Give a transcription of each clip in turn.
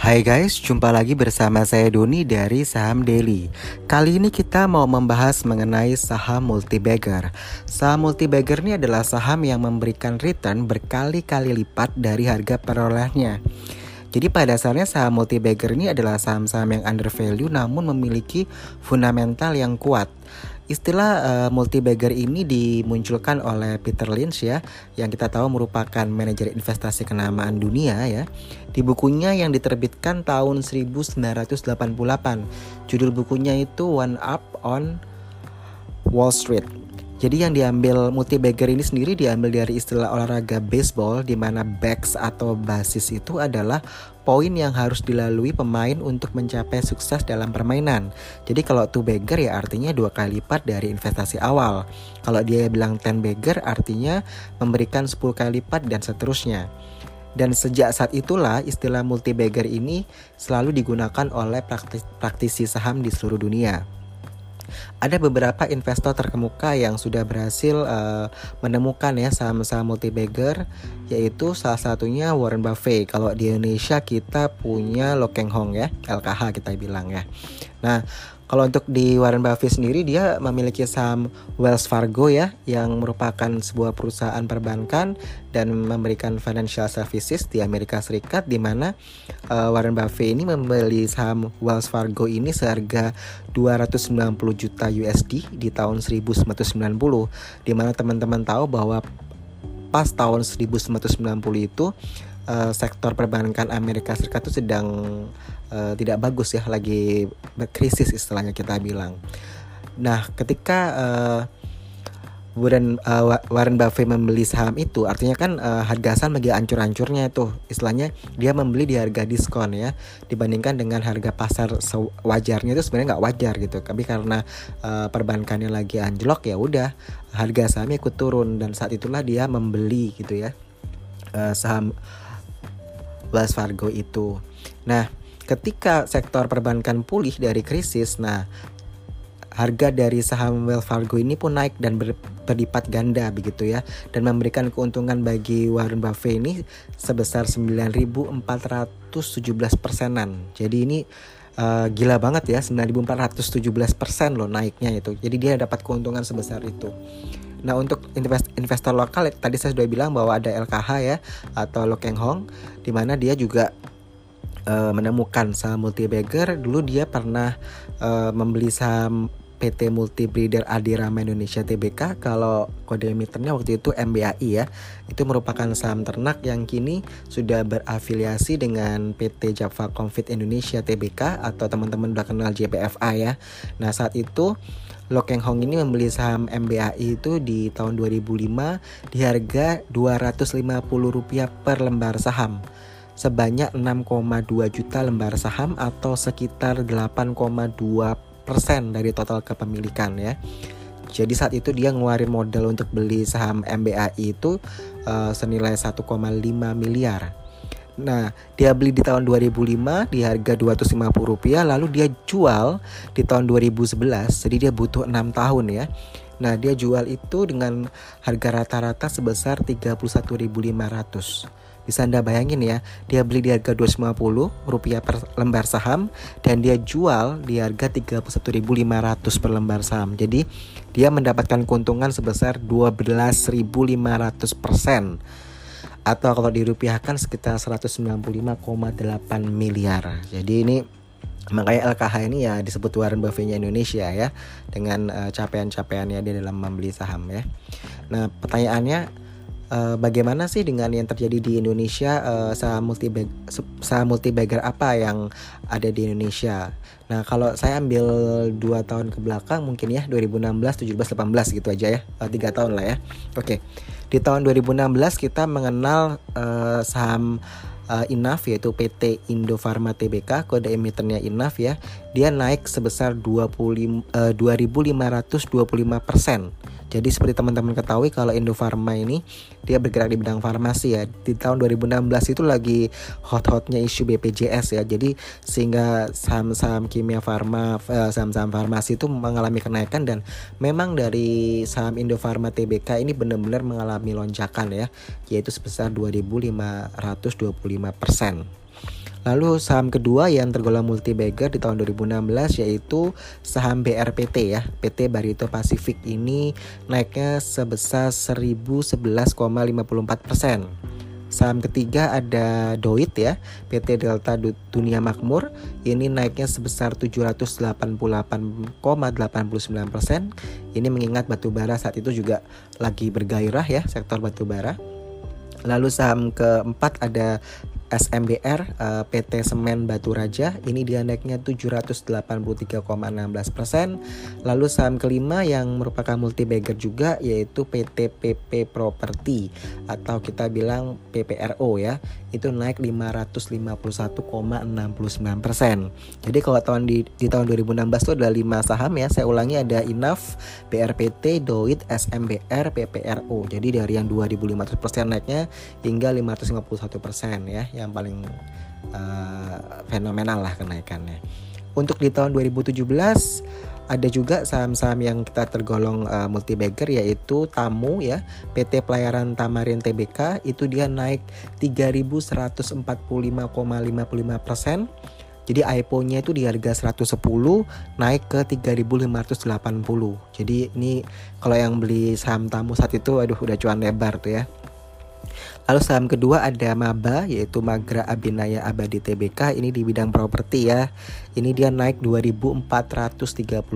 Hai guys, jumpa lagi bersama saya Doni dari Saham Daily. Kali ini kita mau membahas mengenai saham multibagger. Saham multibagger ini adalah saham yang memberikan return berkali-kali lipat dari harga perolehnya. Jadi pada dasarnya saham multibagger ini adalah saham-saham yang undervalue namun memiliki fundamental yang kuat. Istilah uh, multibagger ini dimunculkan oleh Peter Lynch ya, yang kita tahu merupakan manajer investasi kenamaan dunia ya. Di bukunya yang diterbitkan tahun 1988. Judul bukunya itu One Up on Wall Street. Jadi yang diambil multibagger ini sendiri diambil dari istilah olahraga baseball di mana backs atau basis itu adalah poin yang harus dilalui pemain untuk mencapai sukses dalam permainan. Jadi kalau two bagger ya artinya dua kali lipat dari investasi awal. Kalau dia bilang ten bagger artinya memberikan 10 kali lipat dan seterusnya. Dan sejak saat itulah istilah multibagger ini selalu digunakan oleh praktisi saham di seluruh dunia ada beberapa investor terkemuka yang sudah berhasil uh, menemukan ya saham-saham multibagger yaitu salah satunya Warren Buffett. Kalau di Indonesia kita punya Lo Keng Hong ya, LKH kita bilang ya. Nah, kalau untuk di Warren Buffett sendiri dia memiliki saham Wells Fargo ya yang merupakan sebuah perusahaan perbankan dan memberikan financial services di Amerika Serikat di mana uh, Warren Buffett ini membeli saham Wells Fargo ini seharga 290 juta USD di tahun 1990 di mana teman-teman tahu bahwa pas tahun 1990 itu uh, sektor perbankan Amerika Serikat itu sedang uh, tidak bagus ya, lagi krisis istilahnya kita bilang. Nah, ketika uh, Warren, uh, Warren Buffett membeli saham itu artinya kan uh, harga saham lagi ancur-ancurnya itu. Istilahnya dia membeli di harga diskon ya dibandingkan dengan harga pasar wajarnya itu sebenarnya nggak wajar gitu. Tapi karena uh, perbankannya lagi anjlok ya udah harga sahamnya ikut turun. Dan saat itulah dia membeli gitu ya uh, saham Wells Fargo itu. Nah, ketika sektor perbankan pulih dari krisis, nah harga dari saham Wells Fargo ini pun naik dan ber, berlipat ganda begitu ya dan memberikan keuntungan bagi Warren Buffett ini sebesar 9.417 persenan. Jadi ini uh, gila banget ya 9.417 persen loh naiknya itu. Jadi dia dapat keuntungan sebesar itu. Nah untuk investor lokal tadi saya sudah bilang bahwa ada LKH ya atau Lokeng Hong di mana dia juga uh, menemukan saham multibagger. Dulu dia pernah uh, membeli saham PT Multibreeder Adirama Indonesia Tbk kalau kode emitennya waktu itu MBAI ya itu merupakan saham ternak yang kini sudah berafiliasi dengan PT Java Confit Indonesia Tbk atau teman-teman udah kenal JPFA ya. Nah saat itu Lo Keng Hong ini membeli saham MBAI itu di tahun 2005 di harga Rp250 per lembar saham. Sebanyak 6,2 juta lembar saham atau sekitar 8,2 persen dari total kepemilikan ya. Jadi saat itu dia ngeluarin modal untuk beli saham MBAI itu uh, senilai 1,5 miliar. Nah, dia beli di tahun 2005 di harga 250 rupiah, lalu dia jual di tahun 2011. Jadi dia butuh 6 tahun ya. Nah, dia jual itu dengan harga rata-rata sebesar 31.500. Bisa Anda bayangin ya, dia beli di harga 250 rupiah per lembar saham dan dia jual di harga 31.500 per lembar saham. Jadi dia mendapatkan keuntungan sebesar 12.500 persen atau kalau dirupiahkan sekitar 195,8 miliar. Jadi ini makanya LKH ini ya disebut Warren Buffett-nya Indonesia ya dengan uh, capaian-capaiannya dia dalam membeli saham ya. Nah, pertanyaannya uh, bagaimana sih dengan yang terjadi di Indonesia uh, saham multi saham multibagger apa yang ada di Indonesia. Nah, kalau saya ambil dua tahun ke belakang mungkin ya 2016, 17, 18 gitu aja ya. Uh, tahun lah ya. Oke. Okay. Di tahun 2016 kita mengenal uh, saham uh, INAF yaitu PT Indofarma Tbk kode emitennya INAF ya dia naik sebesar 20 uh, 2525 persen jadi seperti teman-teman ketahui kalau Indofarma ini dia bergerak di bidang farmasi ya. Di tahun 2016 itu lagi hot-hotnya isu BPJS ya. Jadi sehingga saham-saham kimia farma, eh, saham-saham farmasi itu mengalami kenaikan dan memang dari saham Indofarma Tbk ini benar-benar mengalami lonjakan ya, yaitu sebesar 2.525 persen. Lalu saham kedua yang tergolong multi bagger di tahun 2016 yaitu saham BRPT ya, PT Barito Pacific ini naiknya sebesar 1011,54 persen. Saham ketiga ada Doit ya, PT Delta Dunia Makmur. Ini naiknya sebesar 788,89%. Ini mengingat batubara saat itu juga lagi bergairah ya sektor batubara. Lalu saham keempat ada SMBR eh, PT Semen Batu Raja ini dia naiknya 783,16 persen. Lalu saham kelima yang merupakan multi bagger juga yaitu PT PP Property atau kita bilang PPRO ya itu naik 551,69 persen. Jadi kalau tahun di, di tahun 2016 itu ada 5 saham ya. Saya ulangi ada Inaf, BRPT, Doit, SMBR, PPRO. Jadi dari yang 2.500 persen naiknya hingga 551 persen ya yang paling uh, fenomenal lah kenaikannya. Untuk di tahun 2017 ada juga saham-saham yang kita tergolong uh, multi bagger yaitu Tamu ya PT Pelayaran Tamarin TBK itu dia naik 3145,55 persen jadi IPO-nya itu di harga 110 naik ke 3580. Jadi ini kalau yang beli saham tamu saat itu aduh udah cuan lebar tuh ya. Lalu saham kedua ada Maba yaitu Magra Abinaya Abadi TBK ini di bidang properti ya. Ini dia naik 2430%.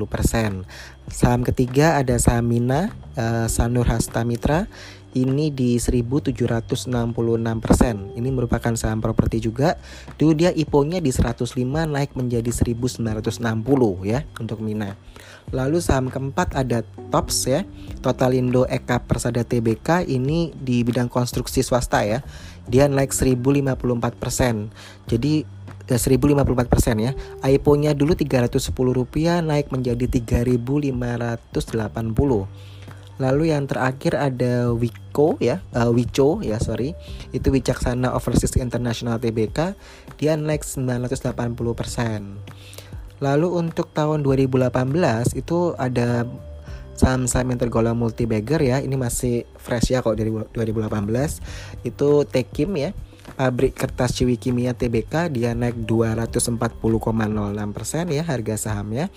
Saham ketiga ada saham Mina uh, Sanur Hasta Mitra ini di 1766 persen. Ini merupakan saham properti juga. Dulu dia IPO-nya di 105 naik menjadi 1960 ya untuk Mina. Lalu saham keempat ada TOPS ya. Totalindo Eka Persada TBK ini di bidang konstruksi swasta ya. Dia naik 1054 persen. Jadi ya 1054 persen ya. IPO-nya dulu 310 rupiah naik menjadi 3580. Lalu yang terakhir ada Wiko ya, uh, Wico ya sorry, itu Wicaksana Overseas International TBK, dia naik 980%. Lalu untuk tahun 2018 itu ada saham-saham yang tergolong multi bagger ya, ini masih fresh ya kok dari 2018. Itu Tekim ya, pabrik kertas Ciwi Kimia TBK dia naik 240,06% ya harga sahamnya.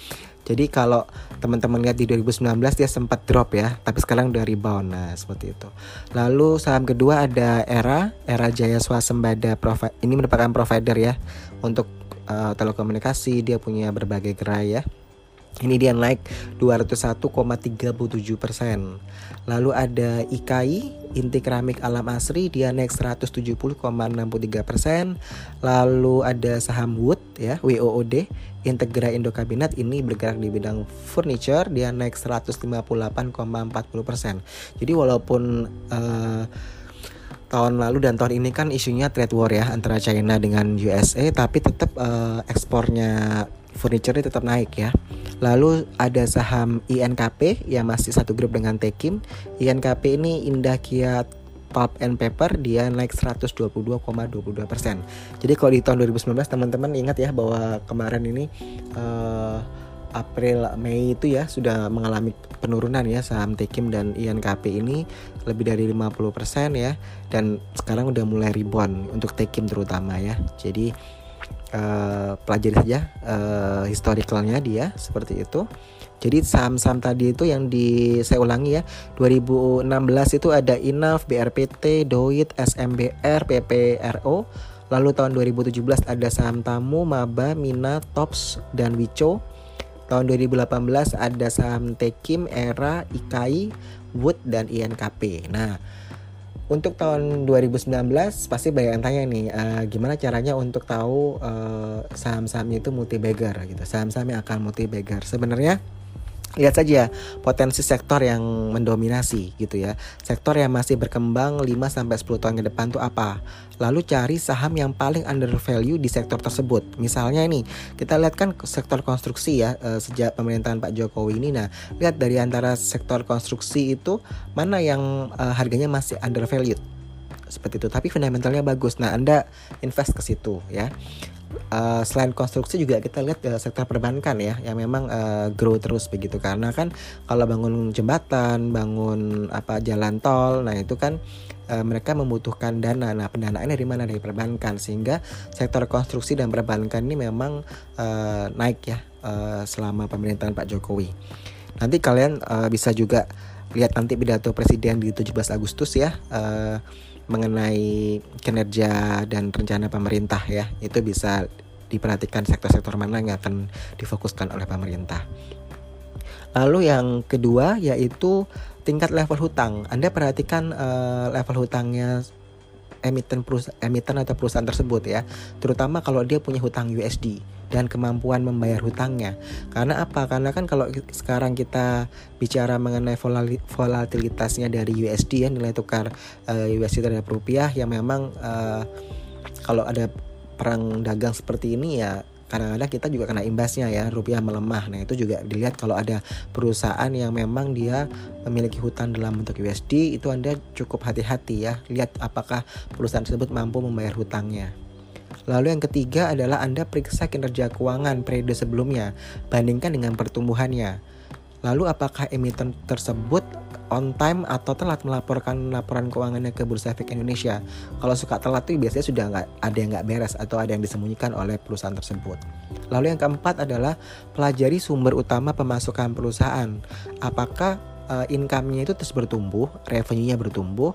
Jadi kalau teman-teman lihat di 2019 dia sempat drop ya, tapi sekarang udah rebound. Nah, seperti itu. Lalu saham kedua ada Era, Era Jaya Swasembada ini merupakan provider ya untuk uh, telekomunikasi, dia punya berbagai gerai ya. Ini dia naik 201,37 persen. Lalu ada IKI, Inti Keramik Alam Asri, dia naik 170,63 persen. Lalu ada saham Wood, ya WOOD, Integra Indo Kabinet ini bergerak di bidang furniture, dia naik 158,40 persen. Jadi walaupun uh, tahun lalu dan tahun ini kan isunya trade war ya antara China dengan USA, tapi tetap uh, ekspornya furniture tetap naik ya. Lalu ada saham INKP yang masih satu grup dengan Tekim. INKP ini Indah Kiat Pulp and Paper dia naik 122,22 persen. Jadi kalau di tahun 2019 teman-teman ingat ya bahwa kemarin ini uh, April Mei itu ya sudah mengalami penurunan ya saham Tekim dan INKP ini lebih dari 50% ya dan sekarang udah mulai rebound untuk Tekim terutama ya. Jadi uh, pelajari saja uh, historicalnya dia seperti itu. Jadi saham-saham tadi itu yang di saya ulangi ya 2016 itu ada Inaf, BRPT, Doit, SMBR, PPRO. Lalu tahun 2017 ada saham Tamu, Maba, Mina, Tops dan Wico. Tahun 2018 ada saham Tekim, Era, IKI, Wood dan INKP. Nah, untuk tahun 2019 pasti banyak yang tanya nih uh, gimana caranya untuk tahu uh, saham-sahamnya itu multi bagger gitu saham-saham yang akan multi bagger sebenarnya lihat saja potensi sektor yang mendominasi gitu ya. Sektor yang masih berkembang 5 sampai 10 tahun ke depan tuh apa? Lalu cari saham yang paling under value di sektor tersebut. Misalnya ini, kita lihat kan sektor konstruksi ya uh, sejak pemerintahan Pak Jokowi ini. Nah, lihat dari antara sektor konstruksi itu mana yang uh, harganya masih under value seperti itu tapi fundamentalnya bagus nah anda invest ke situ ya uh, selain konstruksi juga kita lihat uh, sektor perbankan ya yang memang uh, grow terus begitu karena kan kalau bangun jembatan, bangun apa jalan tol, nah itu kan uh, mereka membutuhkan dana. Nah, pendanaannya dari mana? Dari perbankan sehingga sektor konstruksi dan perbankan ini memang uh, naik ya uh, selama pemerintahan Pak Jokowi. Nanti kalian uh, bisa juga lihat nanti pidato presiden di 17 Agustus ya. Uh, mengenai kinerja dan rencana pemerintah ya itu bisa diperhatikan sektor-sektor mana yang akan difokuskan oleh pemerintah. Lalu yang kedua yaitu tingkat level hutang. Anda perhatikan uh, level hutangnya emiten emiten atau perusahaan tersebut ya. Terutama kalau dia punya hutang USD dan kemampuan membayar hutangnya. Karena apa? Karena kan kalau sekarang kita bicara mengenai volatilitasnya dari USD ya nilai tukar uh, eh, USD terhadap rupiah yang memang uh, kalau ada perang dagang seperti ini ya kadang-kadang kita juga kena imbasnya ya rupiah melemah. Nah itu juga dilihat kalau ada perusahaan yang memang dia memiliki hutang dalam bentuk USD itu anda cukup hati-hati ya. Lihat apakah perusahaan tersebut mampu membayar hutangnya. Lalu yang ketiga adalah Anda periksa kinerja keuangan periode sebelumnya, bandingkan dengan pertumbuhannya. Lalu apakah emiten tersebut on time atau telat melaporkan laporan keuangannya ke Bursa Efek Indonesia. Kalau suka telat itu biasanya sudah nggak ada yang nggak beres atau ada yang disembunyikan oleh perusahaan tersebut. Lalu yang keempat adalah pelajari sumber utama pemasukan perusahaan. Apakah uh, income-nya itu terus bertumbuh, revenue-nya bertumbuh,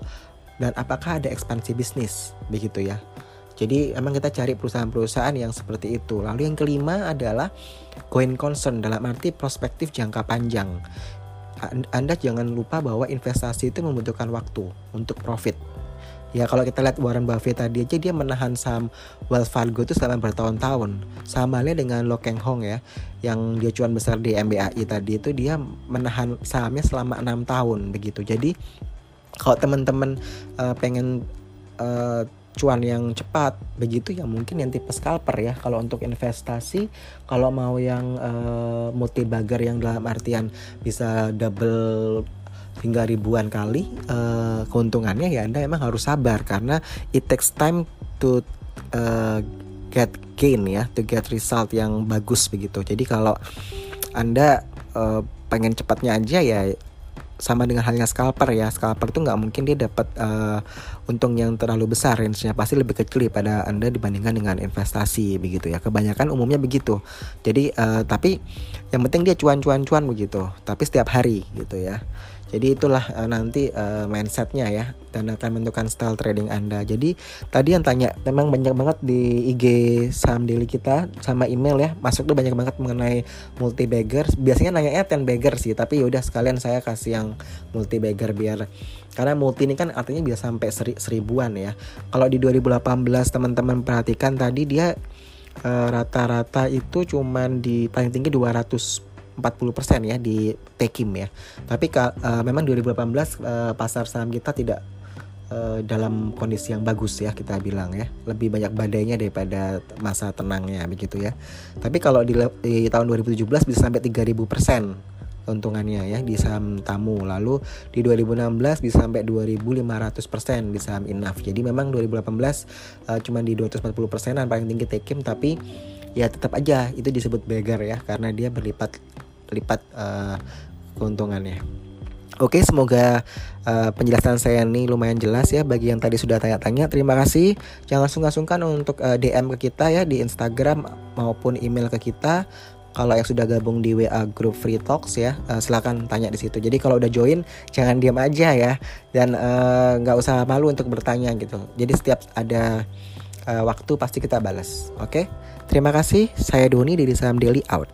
dan apakah ada ekspansi bisnis, begitu ya. Jadi emang kita cari perusahaan-perusahaan yang seperti itu. Lalu yang kelima adalah going concern dalam arti prospektif jangka panjang. Anda jangan lupa bahwa investasi itu membutuhkan waktu untuk profit. Ya kalau kita lihat Warren Buffett tadi aja dia menahan saham Wells Fargo itu selama bertahun-tahun. Sama halnya dengan Lo Keng Hong ya, yang dia cuan besar di MBAI tadi itu dia menahan sahamnya selama enam tahun begitu. Jadi kalau teman-teman uh, pengen uh, cuan yang cepat. Begitu ya mungkin yang tipe scalper ya. Kalau untuk investasi kalau mau yang uh, multi bagger yang dalam artian bisa double hingga ribuan kali uh, keuntungannya ya anda emang harus sabar karena it takes time to uh, get gain ya to get result yang bagus begitu. Jadi kalau anda uh, pengen cepatnya aja ya sama dengan halnya scalper ya. Scalper itu nggak mungkin dia dapat uh, untung yang terlalu besar range-nya. Pasti lebih kecil pada anda dibandingkan dengan investasi begitu ya. Kebanyakan umumnya begitu. Jadi uh, tapi yang penting dia cuan-cuan-cuan begitu. Tapi setiap hari gitu ya jadi itulah uh, nanti uh, mindsetnya ya dan akan menentukan style trading Anda. Jadi tadi yang tanya memang banyak banget di IG saham daily kita sama email ya. Masuk tuh banyak banget mengenai multi bagger. Biasanya nanya ya ten bagger sih, tapi yaudah sekalian saya kasih yang multi bagger biar karena multi ini kan artinya bisa sampai seri, seribuan ya. Kalau di 2018 teman-teman perhatikan tadi dia eh, rata-rata uh, itu cuman di paling tinggi 200 40% ya di Tekim ya. Tapi uh, memang 2018 uh, eh, pasar saham kita tidak uh, dalam kondisi yang bagus ya kita bilang ya. Lebih banyak badainya daripada masa tenangnya begitu ya. Tapi kalau di, di tahun 2017 bisa sampai 3000% keuntungannya ya di saham tamu lalu di 2016 bisa sampai 2500% di saham Inaf jadi memang 2018 uh, cuma di 240 persenan paling tinggi Tekim tapi ya tetap aja itu disebut beggar ya karena dia berlipat lipat uh, keuntungannya. Oke, semoga uh, penjelasan saya ini lumayan jelas ya bagi yang tadi sudah tanya-tanya. Terima kasih. Jangan sungkan-sungkan untuk uh, eh, DM ke kita ya di Instagram maupun email ke kita. Kalau yang sudah gabung di WA grup Free Talks ya, uh, silakan tanya di situ. Jadi kalau udah join, jangan diam aja ya, dan nggak uh, usah malu untuk bertanya gitu. Jadi setiap ada uh, waktu pasti kita balas. Oke, terima kasih. Saya Doni dari Saham Daily out.